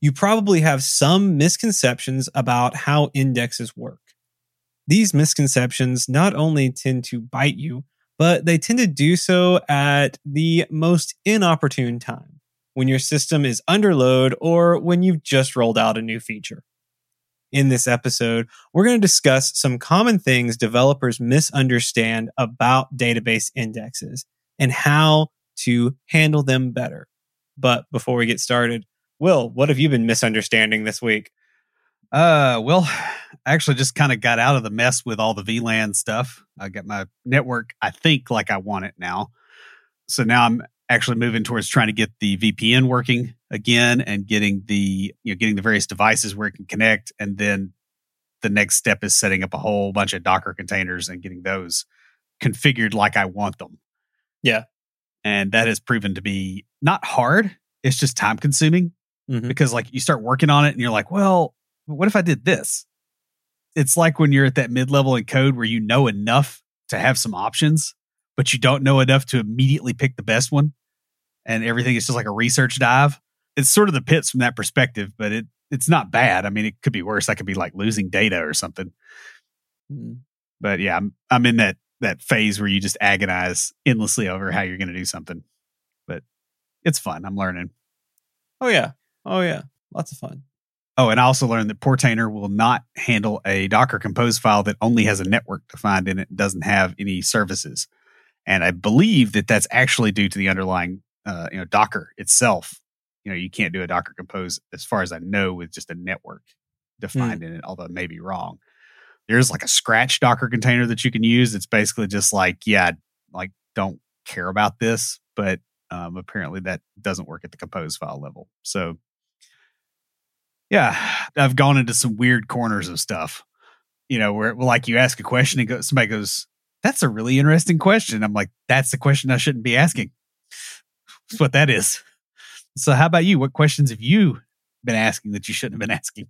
you probably have some misconceptions about how indexes work. These misconceptions not only tend to bite you, but they tend to do so at the most inopportune time when your system is under load or when you've just rolled out a new feature. In this episode, we're going to discuss some common things developers misunderstand about database indexes and how to handle them better. But before we get started, Will, what have you been misunderstanding this week? Uh, well, I actually just kind of got out of the mess with all the VLAN stuff. I got my network, I think, like I want it now. So now I'm actually moving towards trying to get the VPN working again and getting the you know getting the various devices where it can connect, and then the next step is setting up a whole bunch of Docker containers and getting those configured like I want them. Yeah, and that has proven to be not hard. It's just time consuming mm-hmm. because like you start working on it and you're like, well, what if I did this? It's like when you're at that mid level in code where you know enough to have some options, but you don't know enough to immediately pick the best one. And everything is just like a research dive. It's sort of the pits from that perspective, but it it's not bad. I mean, it could be worse. I could be like losing data or something. Mm-hmm. But yeah, I'm I'm in that that phase where you just agonize endlessly over how you're going to do something. But it's fun. I'm learning. Oh yeah. Oh yeah, lots of fun. Oh, and I also learned that Portainer will not handle a Docker Compose file that only has a network defined in it and doesn't have any services. And I believe that that's actually due to the underlying, uh, you know, Docker itself. You know, you can't do a Docker Compose, as far as I know, with just a network defined mm. in it. Although it may be wrong. There's like a scratch Docker container that you can use. It's basically just like, yeah, like don't care about this, but um, apparently that doesn't work at the compose file level. So yeah, I've gone into some weird corners of stuff. You know, where like you ask a question and go, somebody goes, "That's a really interesting question." I'm like, "That's the question I shouldn't be asking." That's what that is. So, how about you? What questions have you been asking that you shouldn't have been asking?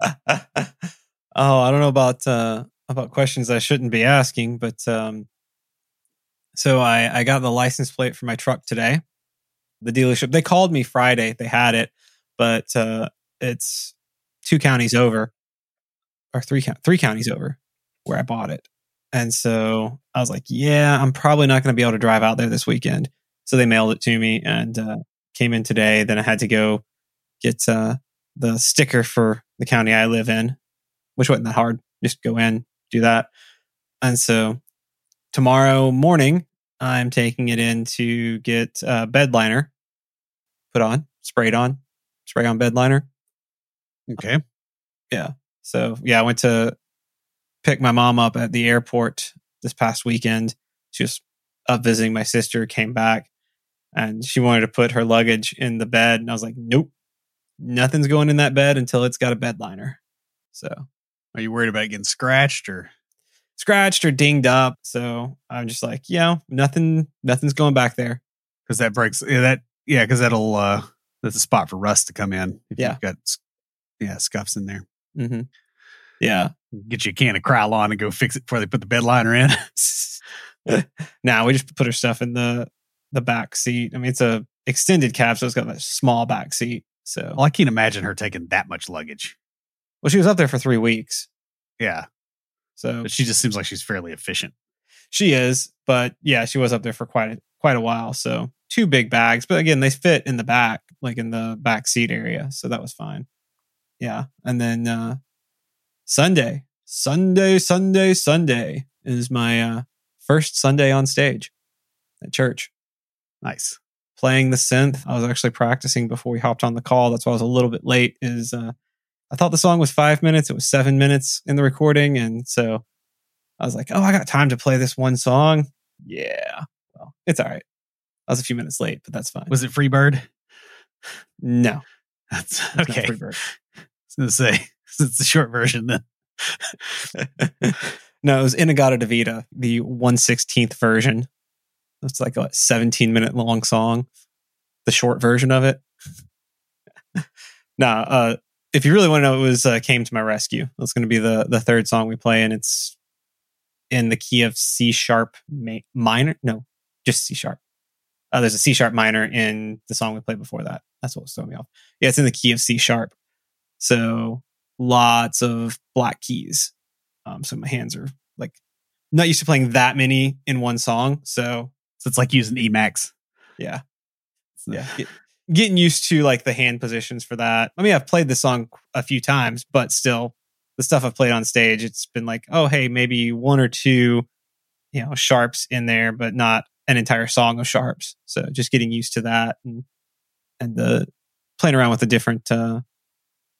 oh, I don't know about uh, about questions I shouldn't be asking, but um, so I I got the license plate for my truck today. The dealership they called me Friday. They had it, but uh, it's two counties over or three three counties over where I bought it. And so I was like, yeah, I'm probably not going to be able to drive out there this weekend. So they mailed it to me and uh, came in today. Then I had to go get uh, the sticker for the county I live in, which wasn't that hard. Just go in, do that. And so tomorrow morning, I'm taking it in to get a bed liner put on, sprayed on, spray on bed liner. Okay. Yeah. So yeah, I went to pick my mom up at the airport this past weekend. She was up visiting my sister, came back, and she wanted to put her luggage in the bed. And I was like, nope, nothing's going in that bed until it's got a bed liner. So are you worried about getting scratched or scratched or dinged up? So I'm just like, yeah, nothing, nothing's going back there. Cause that breaks yeah, that, yeah, cause that'll, uh, that's a spot for rust to come in. If yeah. You've got yeah, scuffs in there. Mm-hmm. Yeah. Get you a can of Krylon and go fix it before they put the bed liner in. now we just put her stuff in the the back seat. I mean, it's a extended cab, so it's got a small back seat. So well, I can't imagine her taking that much luggage. Well, she was up there for three weeks. Yeah. So but she just seems like she's fairly efficient. She is, but yeah, she was up there for quite a, quite a while. So two big bags, but again, they fit in the back, like in the back seat area. So that was fine. Yeah. And then uh Sunday, Sunday, Sunday, Sunday is my uh first Sunday on stage at church. Nice. Playing the synth. I was actually practicing before we hopped on the call. That's why I was a little bit late. Is uh I thought the song was five minutes. It was seven minutes in the recording. And so I was like, oh, I got time to play this one song. Yeah. Well, it's all right. I was a few minutes late, but that's fine. Was it Freebird? No. That's not okay. free version. I to say, it's the short version then. no, it was In-A-Gadda-Da-Vida, the 116th version. It's like a 17 minute long song, the short version of it. nah, uh, if you really want to know, it was uh, Came to My Rescue. That's going to be the, the third song we play, and it's in the key of C sharp ma- minor. No, just C sharp. Uh, there's a C sharp minor in the song we played before that. That's what was throwing me off. Yeah, it's in the key of C sharp. So lots of black keys. Um, so my hands are like not used to playing that many in one song. So So it's like using Emacs. yeah, yeah, Get- getting used to like the hand positions for that. I mean, I've played the song a few times, but still, the stuff I've played on stage, it's been like, oh, hey, maybe one or two, you know, sharps in there, but not an entire song of sharps. So just getting used to that and and the playing around with the different uh,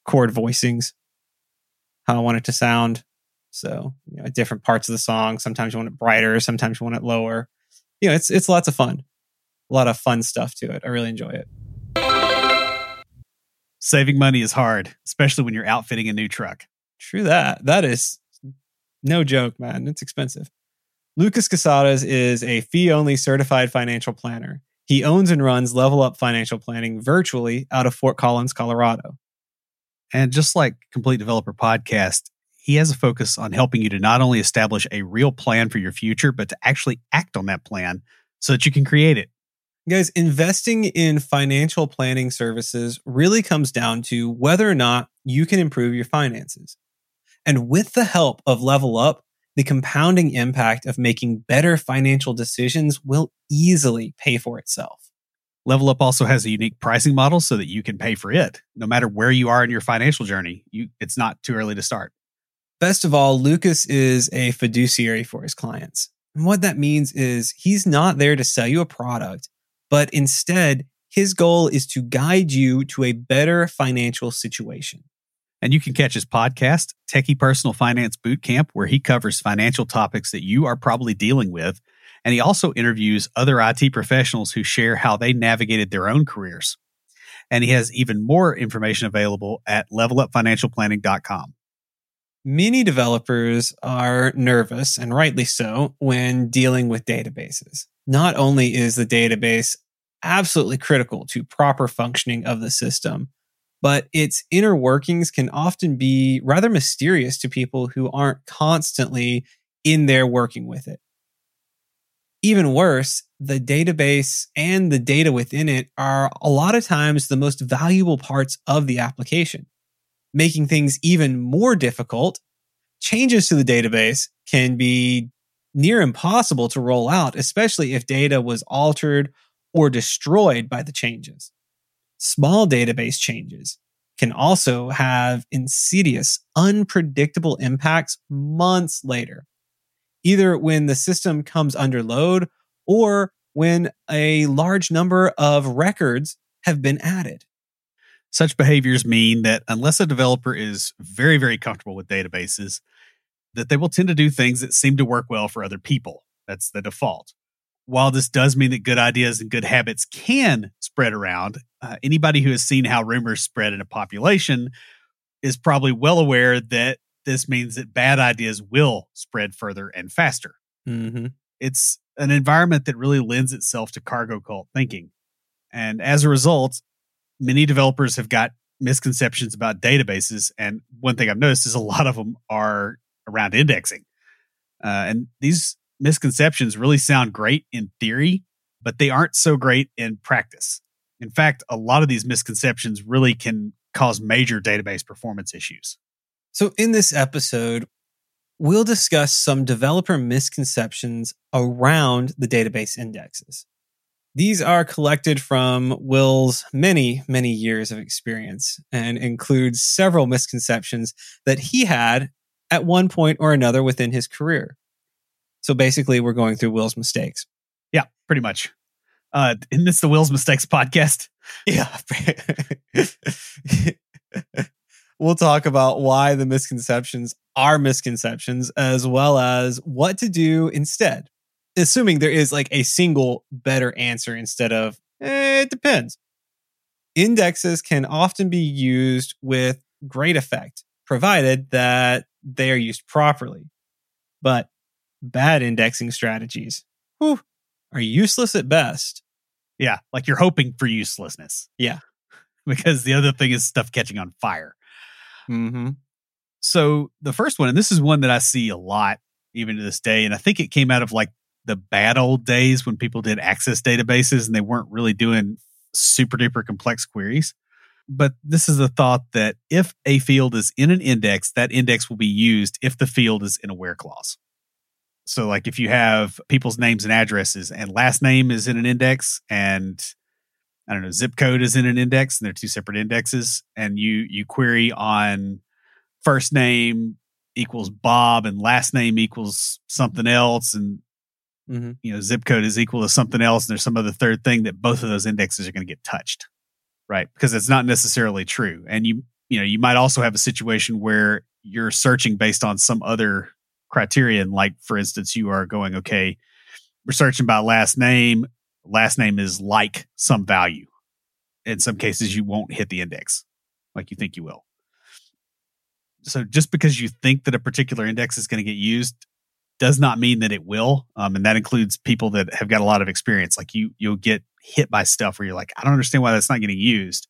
chord voicings, how I want it to sound. So you know, at different parts of the song, sometimes you want it brighter, sometimes you want it lower. You know, it's it's lots of fun, a lot of fun stuff to it. I really enjoy it. Saving money is hard, especially when you're outfitting a new truck. True that. That is no joke, man. It's expensive. Lucas Casarez is a fee only certified financial planner. He owns and runs Level Up Financial Planning virtually out of Fort Collins, Colorado. And just like Complete Developer Podcast, he has a focus on helping you to not only establish a real plan for your future, but to actually act on that plan so that you can create it. Guys, investing in financial planning services really comes down to whether or not you can improve your finances. And with the help of Level Up, the compounding impact of making better financial decisions will easily pay for itself. Level Up also has a unique pricing model so that you can pay for it. No matter where you are in your financial journey, you, it's not too early to start. Best of all, Lucas is a fiduciary for his clients. And what that means is he's not there to sell you a product, but instead, his goal is to guide you to a better financial situation. And you can catch his podcast, Techie Personal Finance Bootcamp, where he covers financial topics that you are probably dealing with. And he also interviews other IT professionals who share how they navigated their own careers. And he has even more information available at levelupfinancialplanning.com. Many developers are nervous, and rightly so, when dealing with databases. Not only is the database absolutely critical to proper functioning of the system, but its inner workings can often be rather mysterious to people who aren't constantly in there working with it. Even worse, the database and the data within it are a lot of times the most valuable parts of the application. Making things even more difficult, changes to the database can be near impossible to roll out, especially if data was altered or destroyed by the changes. Small database changes can also have insidious, unpredictable impacts months later, either when the system comes under load or when a large number of records have been added. Such behaviors mean that unless a developer is very, very comfortable with databases, that they will tend to do things that seem to work well for other people. That's the default. While this does mean that good ideas and good habits can spread around, uh, anybody who has seen how rumors spread in a population is probably well aware that this means that bad ideas will spread further and faster. Mm-hmm. It's an environment that really lends itself to cargo cult thinking. And as a result, many developers have got misconceptions about databases. And one thing I've noticed is a lot of them are around indexing. Uh, and these misconceptions really sound great in theory, but they aren't so great in practice. In fact, a lot of these misconceptions really can cause major database performance issues. So, in this episode, we'll discuss some developer misconceptions around the database indexes. These are collected from Will's many, many years of experience and include several misconceptions that he had at one point or another within his career. So basically, we're going through Will's mistakes. Yeah, pretty much. Uh, isn't this the Will's Mistakes podcast? Yeah. we'll talk about why the misconceptions are misconceptions, as well as what to do instead, assuming there is like a single better answer instead of, eh, it depends. indexes can often be used with great effect, provided that they are used properly. But bad indexing strategies whew, are useless at best. Yeah, like you're hoping for uselessness. Yeah. because the other thing is stuff catching on fire. Mm-hmm. So the first one, and this is one that I see a lot even to this day, and I think it came out of like the bad old days when people did access databases and they weren't really doing super duper complex queries. But this is the thought that if a field is in an index, that index will be used if the field is in a where clause. So, like if you have people's names and addresses, and last name is in an index, and I don't know, zip code is in an index, and they're two separate indexes, and you you query on first name equals Bob and last name equals something else, and Mm-hmm. you know zip code is equal to something else, and there's some other third thing that both of those indexes are going to get touched, right? Because it's not necessarily true, and you you know you might also have a situation where you're searching based on some other criterion, like for instance, you are going okay, we're searching by last name. Last name is like some value. In some cases, you won't hit the index like you think you will. So just because you think that a particular index is going to get used does not mean that it will. Um, and that includes people that have got a lot of experience. Like you, you'll get hit by stuff where you're like, I don't understand why that's not getting used.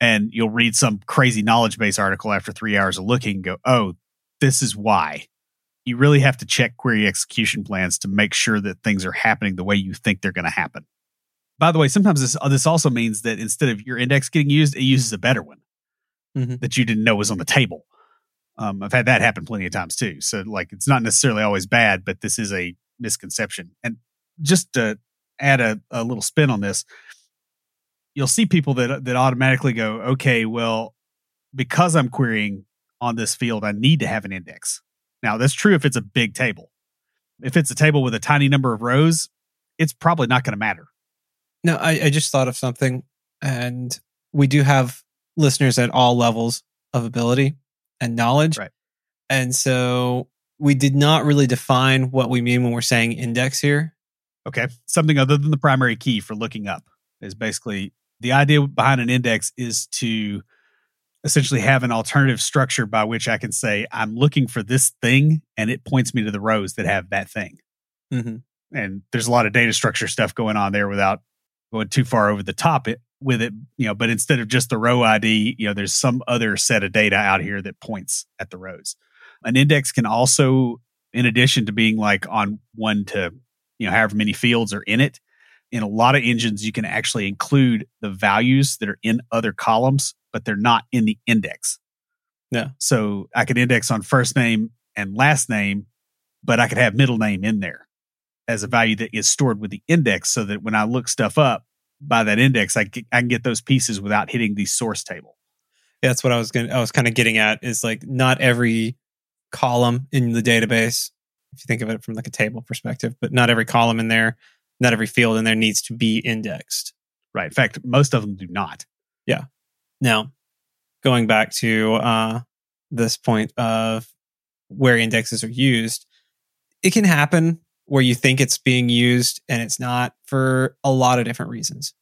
And you'll read some crazy knowledge base article after three hours of looking and go, oh, this is why. You really have to check query execution plans to make sure that things are happening the way you think they're going to happen. By the way, sometimes this, this also means that instead of your index getting used, it uses a better one Mhm. that you didn't know was on the table. Um, I've had that happen plenty of times too. So like it's not necessarily always bad, but this is a misconception. And just to add a, a little spin on this, you'll see people that that automatically go, okay, well, because I'm querying on this field, I need to have an index. Now that's true if it's a big table. If it's a table with a tiny number of rows, it's probably not going to matter. No, I, I just thought of something, and we do have listeners at all levels of ability and knowledge. Right. And so we did not really define what we mean when we're saying index here. Okay. Something other than the primary key for looking up is basically the idea behind an index is to essentially have an alternative structure by which I can say, I'm looking for this thing and it points me to the rows that have that thing. Mm-hmm. And there's a lot of data structure stuff going on there without going too far over the top it with it, you know, but instead of just the row ID, you know, there's some other set of data out here that points at the rows. An index can also, in addition to being like on one to, you know, however many fields are in it, in a lot of engines, you can actually include the values that are in other columns, but they're not in the index. Yeah. So I could index on first name and last name, but I could have middle name in there as a value that is stored with the index so that when I look stuff up by that index, I, I can get those pieces without hitting the source table. Yeah, that's what I was going. to I was kind of getting at is like not every column in the database, if you think of it from like a table perspective, but not every column in there, not every field in there needs to be indexed. Right. In fact, most of them do not. Yeah. Now, going back to uh, this point of where indexes are used, it can happen where you think it's being used and it's not for a lot of different reasons,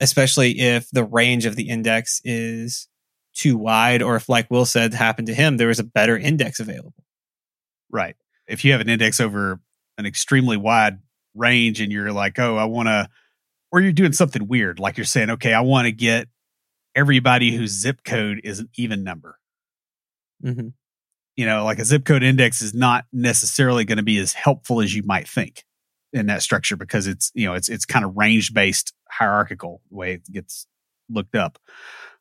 especially if the range of the index is too wide, or if, like Will said, happened to him, there was a better index available. Right. If you have an index over an extremely wide range and you're like, oh, I want to, or you're doing something weird, like you're saying, okay, I want to get everybody whose zip code is an even number. Mm-hmm. You know, like a zip code index is not necessarily going to be as helpful as you might think in that structure because it's, you know, it's, it's kind of range based hierarchical the way it gets looked up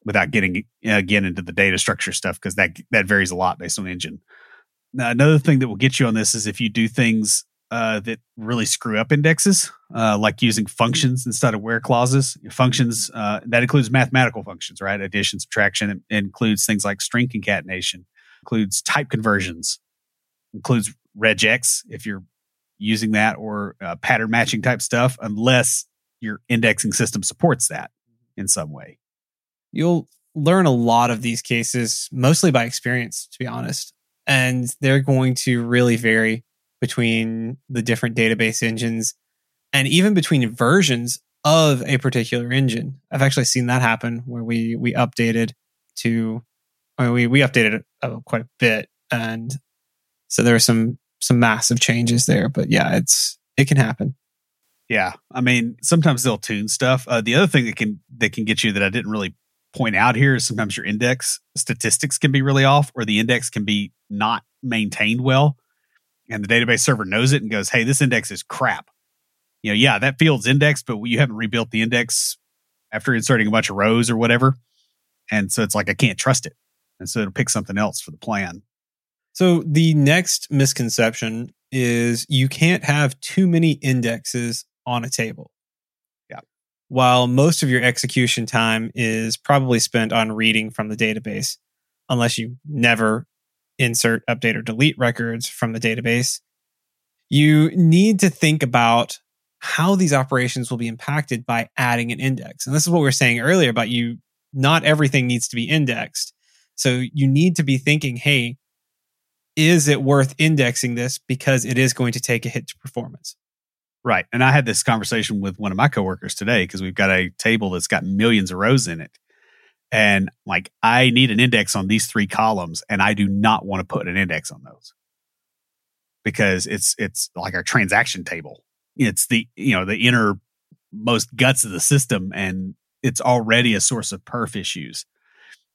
without getting again into the data structure stuff because that that varies a lot based on engine. Now, another thing that will get you on this is if you do things uh, that really screw up indexes, uh, like using functions instead of where clauses. Functions uh, that includes mathematical functions, right? Addition, subtraction, it includes things like string concatenation, includes type conversions, includes regex if you're using that, or uh, pattern matching type stuff, unless your indexing system supports that in some way. You'll learn a lot of these cases mostly by experience, to be honest. And they're going to really vary between the different database engines and even between versions of a particular engine. I've actually seen that happen where we we updated to, I mean, we we updated it uh, quite a bit, and so there were some some massive changes there. But yeah, it's it can happen. Yeah, I mean, sometimes they'll tune stuff. Uh, the other thing that can that can get you that I didn't really point out here is sometimes your index statistics can be really off, or the index can be not maintained well, and the database server knows it and goes, "Hey, this index is crap." You know, yeah, that field's indexed, but you haven't rebuilt the index after inserting a bunch of rows or whatever, and so it's like I can't trust it, and so it'll pick something else for the plan. So the next misconception is you can't have too many indexes on a table. Yeah. While most of your execution time is probably spent on reading from the database, unless you never insert, update, or delete records from the database, you need to think about how these operations will be impacted by adding an index. And this is what we were saying earlier about you, not everything needs to be indexed. So you need to be thinking, hey, is it worth indexing this because it is going to take a hit to performance? Right. And I had this conversation with one of my coworkers today because we've got a table that's got millions of rows in it. And like, I need an index on these three columns, and I do not want to put an index on those because it's it's like our transaction table. It's the you know the inner most guts of the system, and it's already a source of perf issues.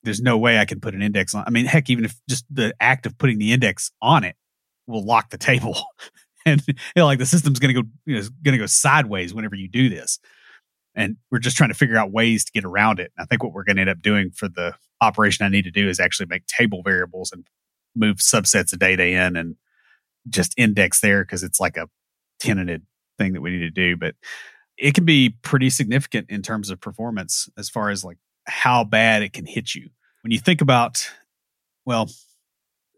There's no way I can put an index on. I mean, heck, even if just the act of putting the index on it will lock the table and you know, like the system's going to go you know, going to go sideways whenever you do this and we're just trying to figure out ways to get around it. And i think what we're going to end up doing for the operation i need to do is actually make table variables and move subsets of data in and just index there because it's like a tenanted thing that we need to do. But it can be pretty significant in terms of performance as far as like how bad it can hit you. When you think about well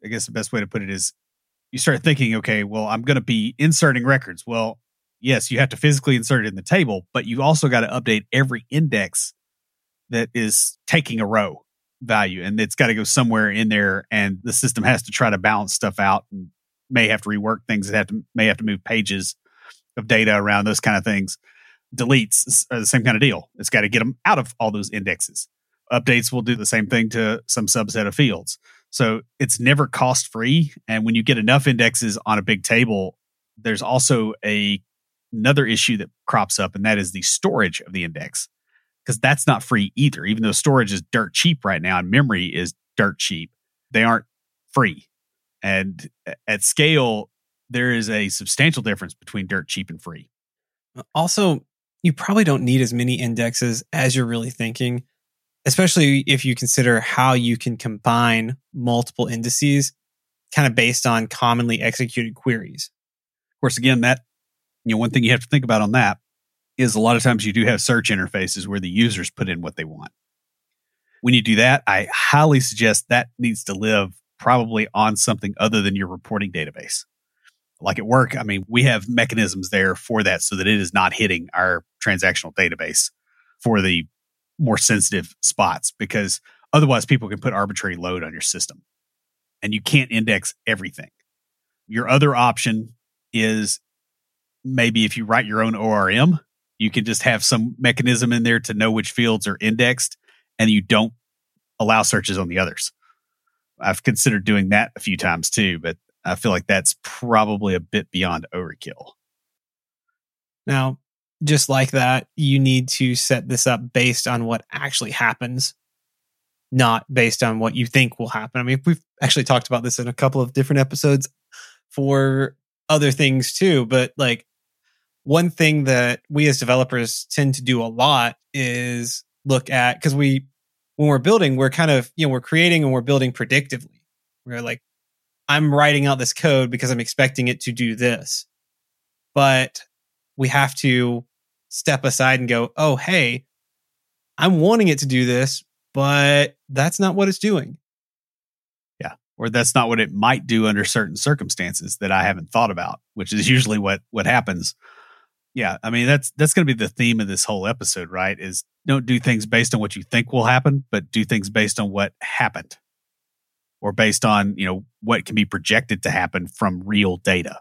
i guess the best way to put it is you start thinking, okay, well, I'm going to be inserting records. Well, yes, you have to physically insert it in the table, but you also got to update every index that is taking a row value and it's got to go somewhere in there and the system has to try to balance stuff out and may have to rework things that have to may have to move pages of data around those kind of things. Deletes the same kind of deal. It's got to get them out of all those indexes. Updates will do the same thing to some subset of fields. So it's never cost free. And when you get enough indexes on a big table, there's also a another issue that crops up, and that is the storage of the index. Because that's not free either. Even though storage is dirt cheap right now and memory is dirt cheap, they aren't free. And at scale, there is a substantial difference between dirt cheap and free. Also, you probably don't need as many indexes as you're really thinking especially if you consider how you can combine multiple indices kind of based on commonly executed queries. Of course, again, that, you know, one thing you have to think about on that is a lot of times you do have search interfaces where the users put in what they want. When you do that, I highly suggest that needs to live probably on something other than your reporting database. Like at work, I mean, we have mechanisms there for that so that it is not hitting our transactional database for the more sensitive spots because otherwise people can put arbitrary load on your system and you can't index everything. Your other option is maybe if you write your own ORM, you can just have some mechanism in there to know which fields are indexed and you don't allow searches on the others. I've considered doing that a few times too, but I feel like that's probably a bit beyond overkill. Now, just like that, you need to set this up based on what actually happens, not based on what you think will happen. I mean, we've actually talked about this in a couple of different episodes for other things too, but like one thing that we as developers tend to do a lot is look at because we when we're building, we're kind of, you know, we're creating and we're building predictively. We're like, I'm writing out this code because I'm expecting it to do this. But we have to step aside and go, oh, hey, I'm wanting it to do this, but that's not what it's doing. Yeah. Or that's not what it might do under certain circumstances that I haven't thought about, which is usually what what happens. Yeah, I mean that's that's going to be the theme of this whole episode, right? Is don't do things based on what you think will happen, but do things based on what happened or based on, you know, what can be projected to happen from real data.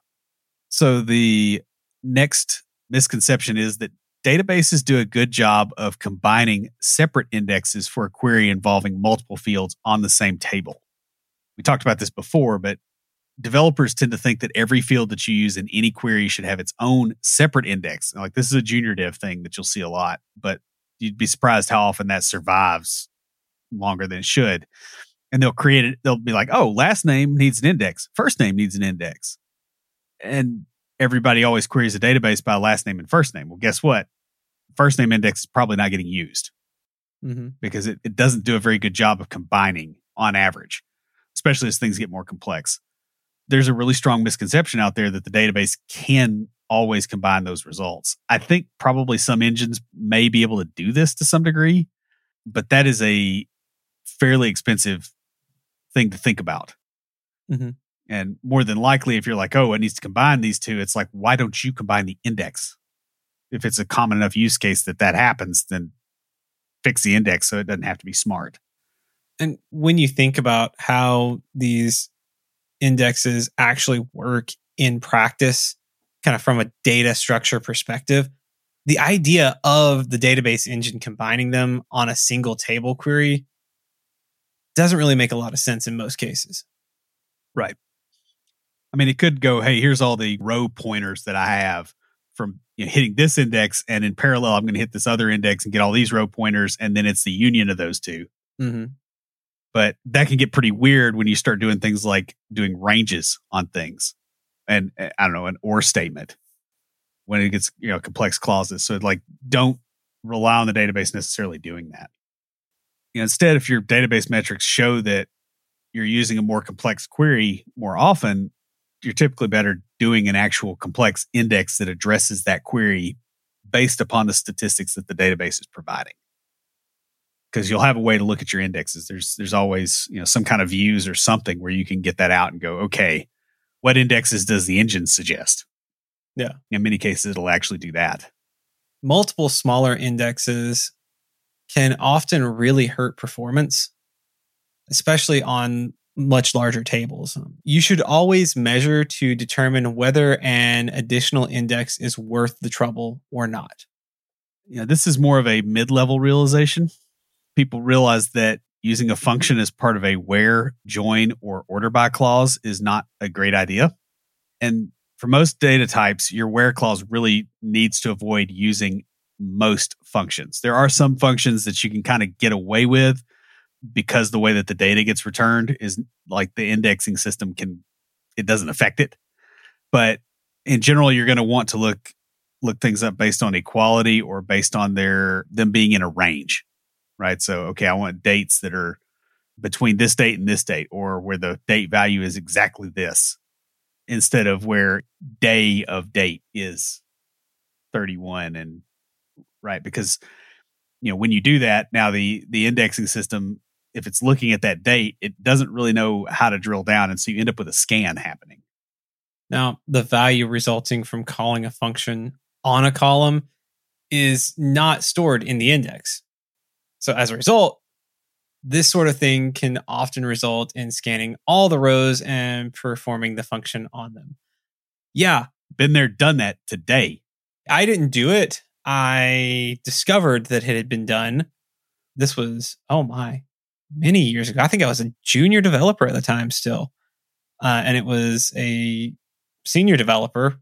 So the next misconception is that databases do a good job of combining separate indexes for a query involving multiple fields on the same table. We talked about this before, but developers tend to think that every field that you use in any query should have its own separate index. Like this is a junior dev thing that you'll see a lot, but you'd be surprised how often that survives longer than it should. And they'll create it, they'll be like, oh, last name needs an index, first name needs an index. And everybody always queries a database by last name and first name. Well, guess what? First name index is probably not getting used mm-hmm. because it, it doesn't do a very good job of combining on average, especially as things get more complex there's a really strong misconception out there that the database can always combine those results. I think probably some engines may be able to do this to some degree, but that is a fairly expensive thing to think about. Mm-hmm. And more than likely, if you're like, oh, it needs to combine these two, it's like, why don't you combine the index? If it's a common enough use case that that happens, then fix the index so it doesn't have to be smart. And when you think about how these indexes actually work in practice, kind of from a data structure perspective, the idea of the database engine combining them on a single table query doesn't really make a lot of sense in most cases. Right. I mean, it could go, hey, here's all the row pointers that I have from you know, hitting this index, and in parallel, I'm going to hit this other index and get all these row pointers, and then it's the union of those 2 mm-hmm but that can get pretty weird when you start doing things like doing ranges on things and eh, i don't know an or statement when it gets you know complex clauses. So like don't rely on the database necessarily doing that. You know, instead if your database metrics show that you're using a more complex query more often you're typically better doing an actual complex index that addresses that query based upon the statistics that the database is providing because you'll have a way to look at your indexes. There's there's always you know some kind of views or something where you can get that out and go, okay, what indexes does the engine suggest? Yeah, in many cases, it'll actually do that. Multiple smaller indexes can often really hurt performance, especially on much larger tables. You should always measure to determine whether an additional index is worth the trouble or not. Yeah, this is more of a mid level realization people realize that using a function as part of a where, join, or order by clause is not a great idea. And for most data types, your where clause really needs to avoid using most functions. There are some functions that you can kind of get away with because the way that the data gets returned is like the indexing system can it doesn't affect it. But in general, you're going to want to look look things up based on equality or based on their them being in a range right? So, okay, I want dates that are between this date and this date, or where the date value is exactly this, instead of where day of date is 31 and right? Because you know when you do that now the the indexing system if it's looking at that date it doesn't really know how to drill down and so you end up with a scan happening. Now the value resulting from calling a function on a column is not stored in the index so as a result, this sort of thing can often result in scanning all the rows and performing the function on them. Yeah. Been there, done that today. I didn't do it. I discovered that it had been done. This was, oh my, many years ago. I think I was a junior developer at the time still. Uh, and it was a senior developer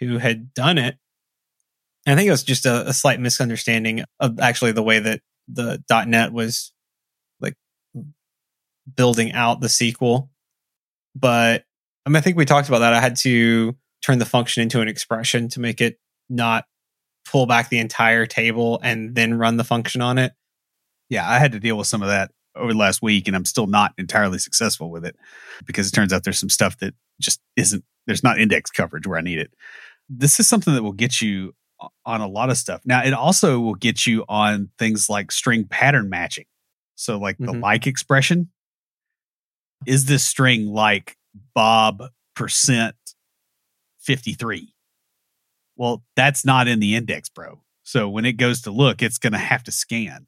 who had done it I think it was just a, a slight misunderstanding of actually the way that the .NET was like building out the SQL. But I mean, I think we talked about that. I had to turn the function into an expression to make it not pull back the entire table and then run the function on it. Yeah, I had to deal with some of that over the last week, and I'm still not entirely successful with it because it turns out there's some stuff that just isn't, there's not index coverage where I need it. This is something that will get you on a lot of stuff. Now, it also will get you on things like string pattern matching. So, like mm-hmm. the like expression is this string like Bob percent 53? Well, that's not in the index, bro. So, when it goes to look, it's going to have to scan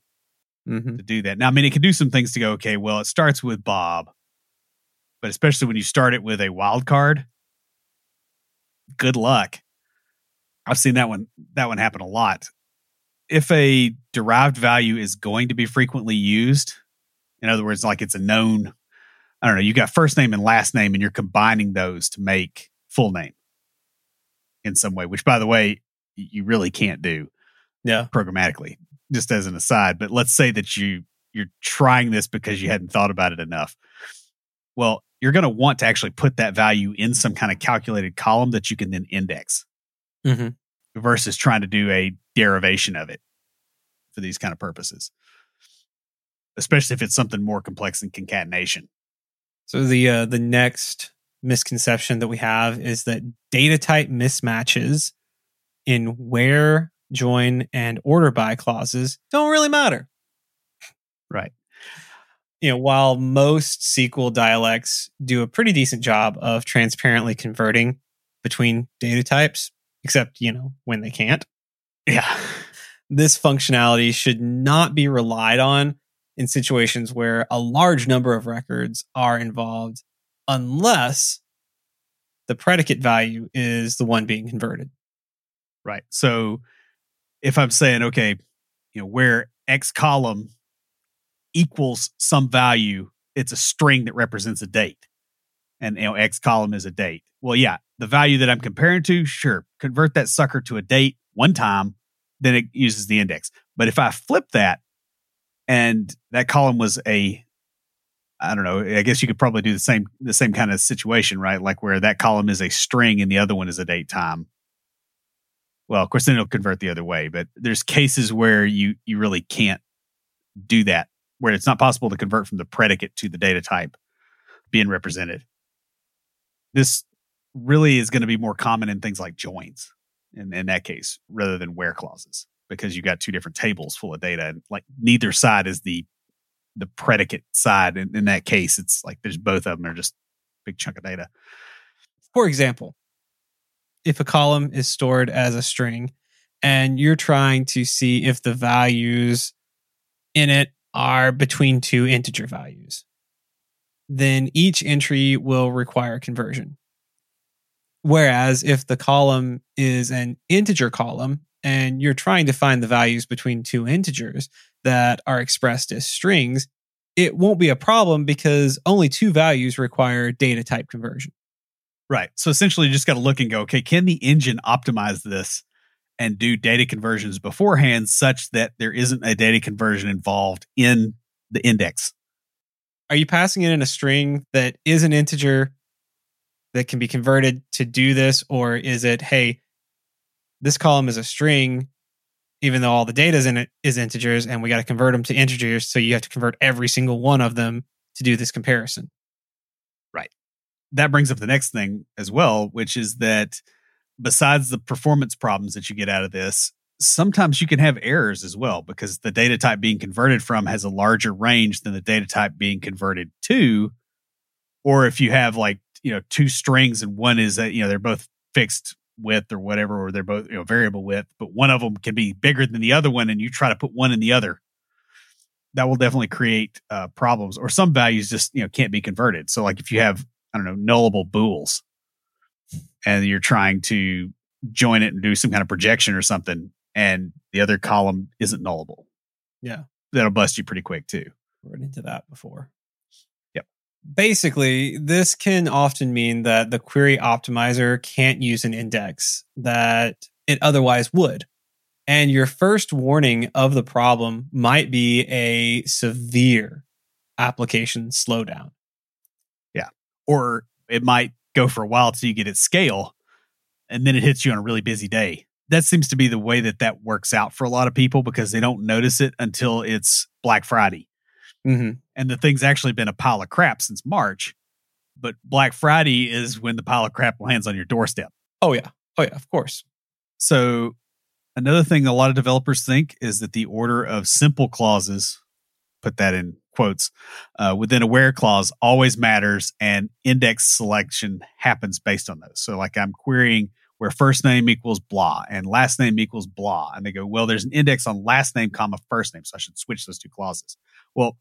mm-hmm. to do that. Now, I mean, it can do some things to go, okay, well, it starts with Bob, but especially when you start it with a wild card, good luck I've seen that one that one happen a lot. If a derived value is going to be frequently used, in other words, like it's a known, I don't know, you got first name and last name, and you're combining those to make full name in some way, which by the way, you really can't do Yeah. programmatically, just as an aside. But let's say that you you're trying this because you hadn't thought about it enough. Well, you're going to want to actually put that value in some kind of calculated column that you can then index hmm versus trying to do a derivation of it for these kind of purposes. Especially if it's something more complex than concatenation. So the uh, the next misconception that we have is that data type mismatches in where, join, and order by clauses don't really matter. Right. You know, while most SQL dialects do a pretty decent job of transparently converting between data types, except, you know, when they can't, Yeah. this functionality should not be relied on in situations where a large number of records are involved unless the predicate value is the one being converted. Right. So if I'm saying, okay, you know, where X column equals some value, it's a string that represents a date. And you know, X column is a date. Well, yeah, the value that I'm comparing to, sure, convert that sucker to a date one time, then it uses the index. But if I flip that and that column was a I don't know, I guess you could probably do the same the same kind of situation, right? Like where that column is a string and the other one is a date time well of course then it'll convert the other way but there's cases where you you really can't do that where it's not possible to convert from the predicate to the data type being represented this really is going to be more common in things like joins in, in that case rather than where clauses because you got two different tables full of data and like neither side is the the predicate side. In, in that case it's like there's both of them are just big chunk of data. For example, if a column is stored as a string and you're trying to see if the values in it are between two integer values, then each entry will require conversion. Whereas if the column is an integer column and you're trying to find the values between two integers that are expressed as strings, it won't be a problem because only two values require data type conversion. Right. So essentially, you just got to look and go, okay, can the engine optimize this and do data conversions beforehand such that there isn't a data conversion involved in the index? Are you passing it in a string that is an integer that can be converted to do this? Or is it, hey, this column is a string, even though all the data is in it is integers, and we got to convert them to integers. So you have to convert every single one of them to do this comparison. Right. That brings up the next thing as well, which is that besides the performance problems that you get out of this, sometimes you can have errors as well because the data type being converted from has a larger range than the data type being converted to. Or if you have like, you know, two strings and one is, that, you know, they're both fixed width or whatever, or they're both, you know, variable width, but one of them can be bigger than the other one and you try to put one in the other. That will definitely create uh, problems, or some values just you know can't be converted. So, like if you have I don't know nullable bools, and you're trying to join it and do some kind of projection or something, and the other column isn't nullable. Yeah. That'll bust you pretty quick too. Run into that before. Yep. Basically, this can often mean that the query optimizer can't use an index that it otherwise would. And your first warning of the problem might be a severe application slowdown. Yeah. Or it might go for a while till you get its scale, and then it hits you on a really busy day. That seems to be the way that that works out for a lot of people because they don't notice it until it's Black Friday. Mm-hmm. and the thing's actually been a pile of crap since March. But Black Friday is when the pile of crap lands on your doorstep. Oh, yeah. Oh, yeah, of course. So, another thing a lot of developers think is that the order of simple clauses, put that in quotes, uh, within a where clause always matters, and index selection happens based on those. So, like I'm querying where first name equals blah and last name equals blah, and they go, well, there's an index on last name comma first name, so I should switch those two clauses. Well,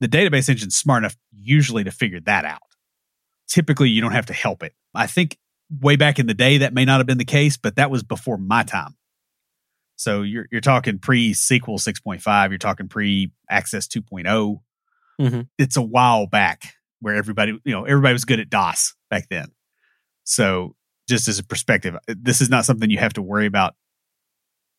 the database engine's smart enough usually to figure that out. Typically, you don't have to help it. I think way back in the day, that may not have been the case, but that was before my time. So you're you're talking pre SQL 6.5, you're talking pre Access 2.0. Mm-hmm. It's a while back where everybody, you know, everybody was good at DOS back then. So just as a perspective, uh, this is not something you have to worry about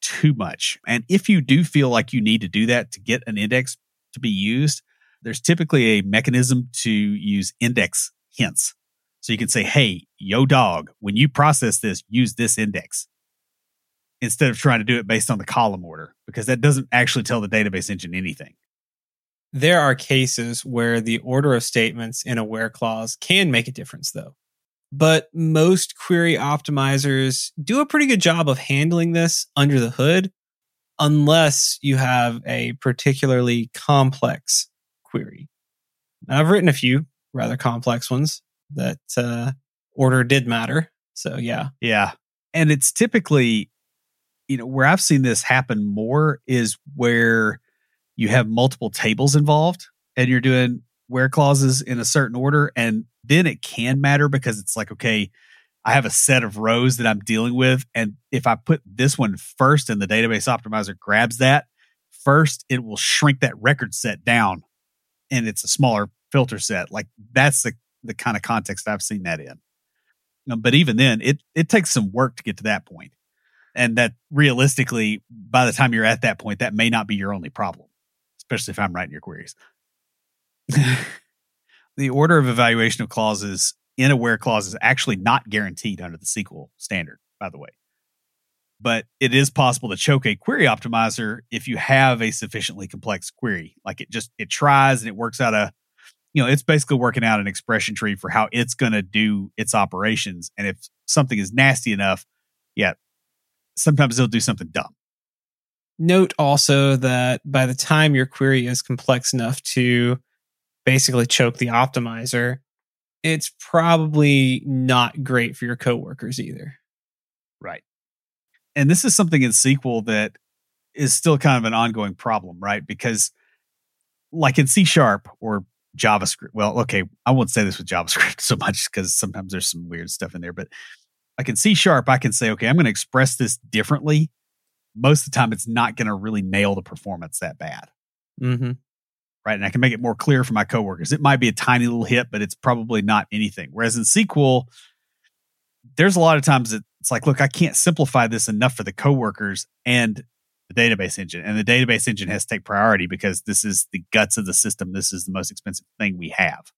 too much. And if you do feel like you need to do that to get an index to be used, there's typically a mechanism to use index hints. So you can say, hey, yo, dog, when you process this, use this index instead of trying to do it based on the column order, because that doesn't actually tell the database engine anything. There are cases where the order of statements in a where clause can make a difference, though. But most query optimizers do a pretty good job of handling this under the hood, unless you have a particularly complex query. And I've written a few rather complex ones that uh, order did matter. So, yeah. Yeah. And it's typically, you know, where I've seen this happen more is where you have multiple tables involved and you're doing where clauses in a certain order. And then it can matter because it's like, okay, I have a set of rows that I'm dealing with. And if I put this one first and the database optimizer grabs that first, it will shrink that record set down and it's a smaller filter set. Like that's the, the kind of context I've seen that in. Um, but even then, it, it takes some work to get to that point. And that realistically, by the time you're at that point, that may not be your only problem, especially if I'm writing your queries. the order of evaluation of clauses in a where clause is actually not guaranteed under the SQL standard, by the way. But it is possible to choke a query optimizer if you have a sufficiently complex query. Like it just it tries and it works out a you know, it's basically working out an expression tree for how it's going to do its operations. And if something is nasty enough, yeah, sometimes they'll do something dumb. Note also that by the time your query is complex enough to basically choke the optimizer, it's probably not great for your coworkers either. Right. And this is something in SQL that is still kind of an ongoing problem, right? Because like in C sharp or JavaScript, well, okay, I won't say this with JavaScript so much because sometimes there's some weird stuff in there, but like in C sharp, I can say, okay, I'm going to express this differently. Most of the time, it's not going to really nail the performance that bad. Mm-hmm right? And I can make it more clear for my coworkers. It might be a tiny little hit, but it's probably not anything. Whereas in SQL, there's a lot of times it's like, look, I can't simplify this enough for the coworkers and the database engine. And the database engine has to take priority because this is the guts of the system. This is the most expensive thing we have.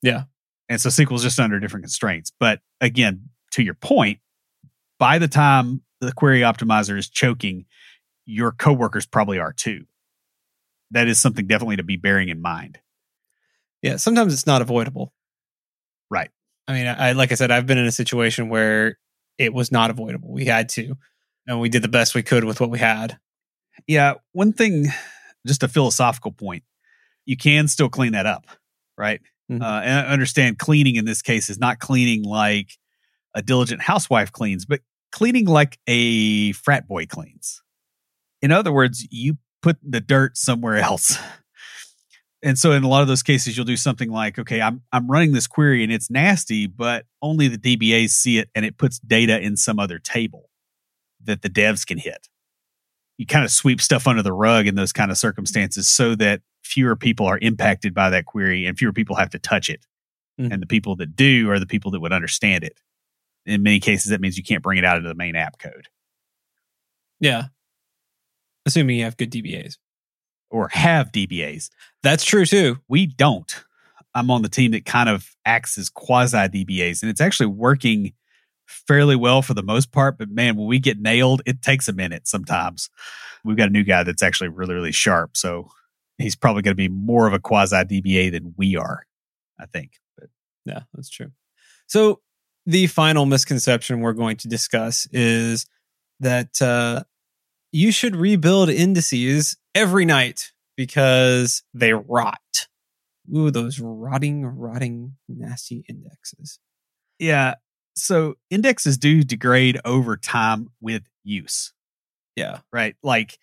Yeah. And so SQL is just under different constraints. But again, to your point, by the time the query optimizer is choking, your coworkers probably are too that is something definitely to be bearing in mind. Yeah, sometimes it's not avoidable. Right. I mean, I like I said, I've been in a situation where it was not avoidable. We had to, and we did the best we could with what we had. Yeah, one thing, just a philosophical point, you can still clean that up, right? Mm-hmm. Uh, and I understand cleaning in this case is not cleaning like a diligent housewife cleans, but cleaning like a frat boy cleans. In other words, you put the dirt somewhere else. And so in a lot of those cases, you'll do something like, okay, I'm I'm running this query and it's nasty, but only the DBAs see it and it puts data in some other table that the devs can hit. You kind of sweep stuff under the rug in those kind of circumstances so that fewer people are impacted by that query and fewer people have to touch it. Mm-hmm. And the people that do are the people that would understand it. In many cases, that means you can't bring it out into the main app code. Yeah. Assuming you have good DBAs. Or have DBAs. That's true too. We don't. I'm on the team that kind of acts as quasi DBAs, and it's actually working fairly well for the most part. But man, when we get nailed, it takes a minute sometimes. We've got a new guy that's actually really, really sharp. So he's probably going to be more of a quasi DBA than we are, I think. But yeah, that's true. So the final misconception we're going to discuss is that uh, you should rebuild indices every night because they rot. Ooh, those rotting, rotting, nasty indexes. Yeah. So indexes do degrade over time with use. Yeah. Right. Like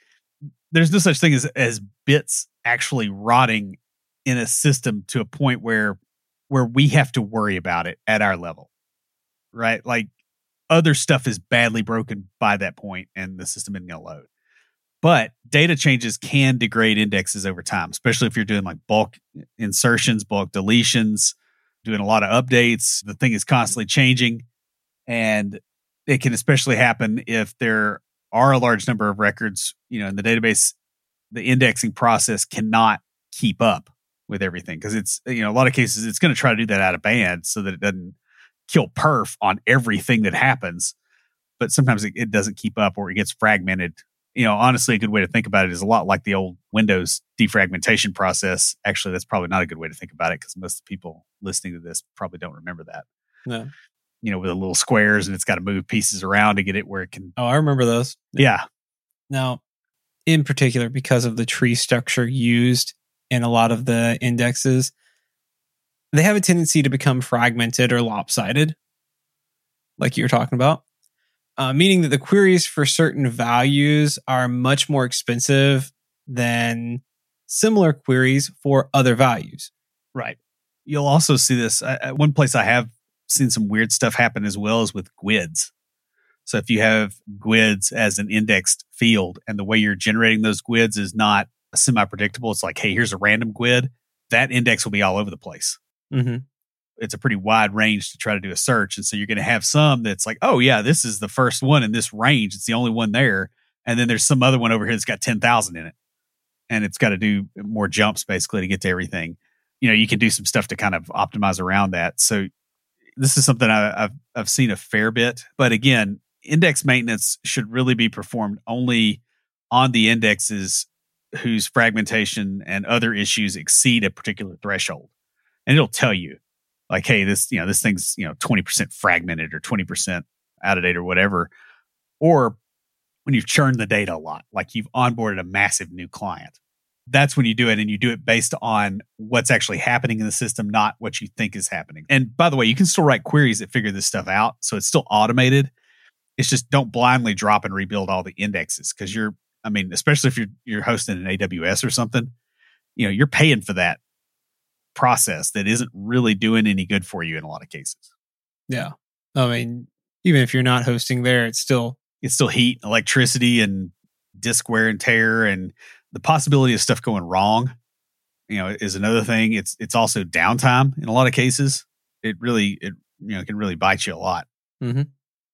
there's no such thing as, as bits actually rotting in a system to a point where where we have to worry about it at our level. right? Like other stuff is badly broken by that point and the system isn't going to load. But data changes can degrade indexes over time, especially if you're doing like bulk insertions, bulk deletions, doing a lot of updates. The thing is constantly changing. And it can especially happen if there are a large number of records, you know, in the database, the indexing process cannot keep up with everything because it's, you know, a lot of cases it's going to try to do that out of band so that it doesn't kill perf on everything that happens. But sometimes it, it doesn't keep up or it gets fragmented you know, honestly, a good way to think about it is a lot like the old Windows defragmentation process. Actually, that's probably not a good way to think about it because most people listening to this probably don't remember that. No. You know, with the little squares and it's got to move pieces around to get it where it can. Oh, I remember those. Yeah. Now, in particular, because of the tree structure used in a lot of the indexes, they have a tendency to become fragmented or lopsided, like you were talking about uh, meaning that the queries for certain values are much more expensive than similar queries for other values. Right. You'll also see this at one place I have seen some weird stuff happen as well as with GUIDs. So if you have GUIDs as an indexed field and the way you're generating those GUIDs is not semi predictable, it's like, hey, here's a random GUID, that index will be all over the place. Mm-hmm it's a pretty wide range to try to do a search. And so you're going to have some that's like, oh, yeah, this is the first one in this range. It's the only one there. And then there's some other one over here that's got 10,000 in it. And it's got to do more jumps basically to get to everything. You know, you can do some stuff to kind of optimize around that. So this is something I, have I've seen a fair bit. But again, index maintenance should really be performed only on the indexes whose fragmentation and other issues exceed a particular threshold. And it'll tell you like, hey, this, you know, this thing's, you know, 20% fragmented or 20% out of date or whatever. Or when you've churned the data a lot, like you've onboarded a massive new client. That's when you do it and you do it based on what's actually happening in the system, not what you think is happening. And by the way, you can still write queries that figure this stuff out. So it's still automated. It's just don't blindly drop and rebuild all the indexes because you're, I mean, especially if you're you're hosting an AWS or something, you know, you're paying for that process that isn't really doing any good for you in a lot of cases. Yeah. I mean, even if you're not hosting there, it's still it's still heat, electricity, and disk wear and tear, and the possibility of stuff going wrong. You know, is another thing. It's it's also downtime in a lot of cases. It really it you know can really bite you a lot. Mm-hmm.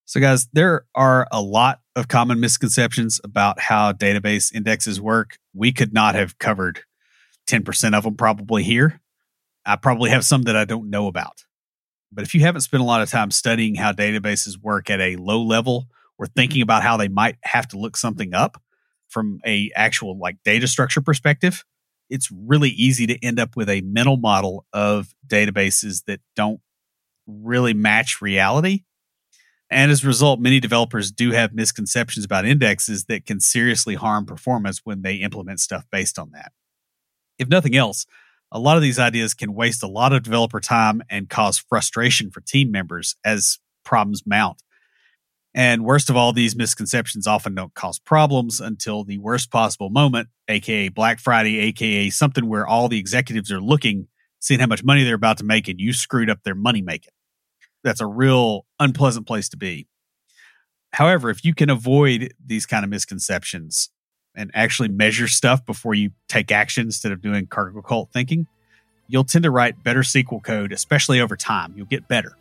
So, guys, there are a lot of common misconceptions about how database indexes work. We could not have covered ten percent of them probably here. I probably have some that I don't know about. But if you haven't spent a lot of time studying how databases work at a low level or mm-hmm. thinking about how they might have to look something up from a actual like data structure perspective, it's really easy to end up with a mental model of databases that don't really match reality. And as a result, many developers do have misconceptions about indexes that can seriously harm performance when they implement stuff based on that. If nothing else, a lot of these ideas can waste a lot of developer time and cause frustration for team members as problems mount. And worst of all, these misconceptions often don't cause problems until the worst possible moment, aka Black Friday, aka something where all the executives are looking, seeing how much money they're about to make, and you screwed up their money making. That's a real unpleasant place to be. However, if you can avoid these kind of misconceptions, and actually measure stuff before you take action instead of doing cargo cult thinking, you'll tend to write better SQL code, especially over time. You'll get better.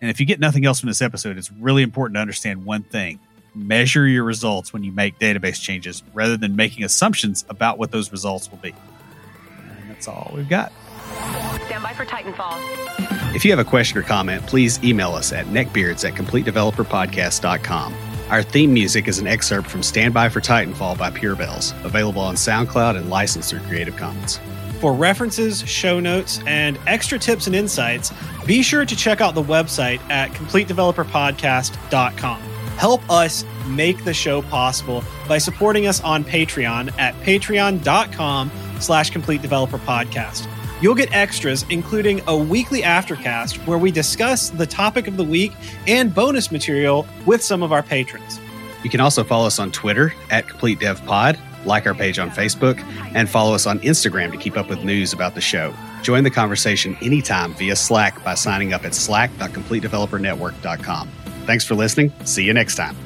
And if you get nothing else from this episode, it's really important to understand one thing measure your results when you make database changes rather than making assumptions about what those results will be. And that's all we've got. Stand by for Titanfall. If you have a question or comment, please email us at neckbeards at completedeveloperpodcast.com. Our theme music is an excerpt from Stand By for Titanfall by Pure Bells, available on SoundCloud and licensed through Creative Commons. For references, show notes, and extra tips and insights, be sure to check out the website at CompleteDeveloperPodcast.com. Help us make the show possible by supporting us on Patreon at patreon.com slash Complete Developer Podcast. You'll get extras, including a weekly aftercast where we discuss the topic of the week and bonus material with some of our patrons. You can also follow us on Twitter at Complete Dev Pod. like our page on Facebook, and follow us on Instagram to keep up with news about the show. Join the conversation anytime via Slack by signing up at slack.completedevelopernetwork.com. Thanks for listening. See you next time.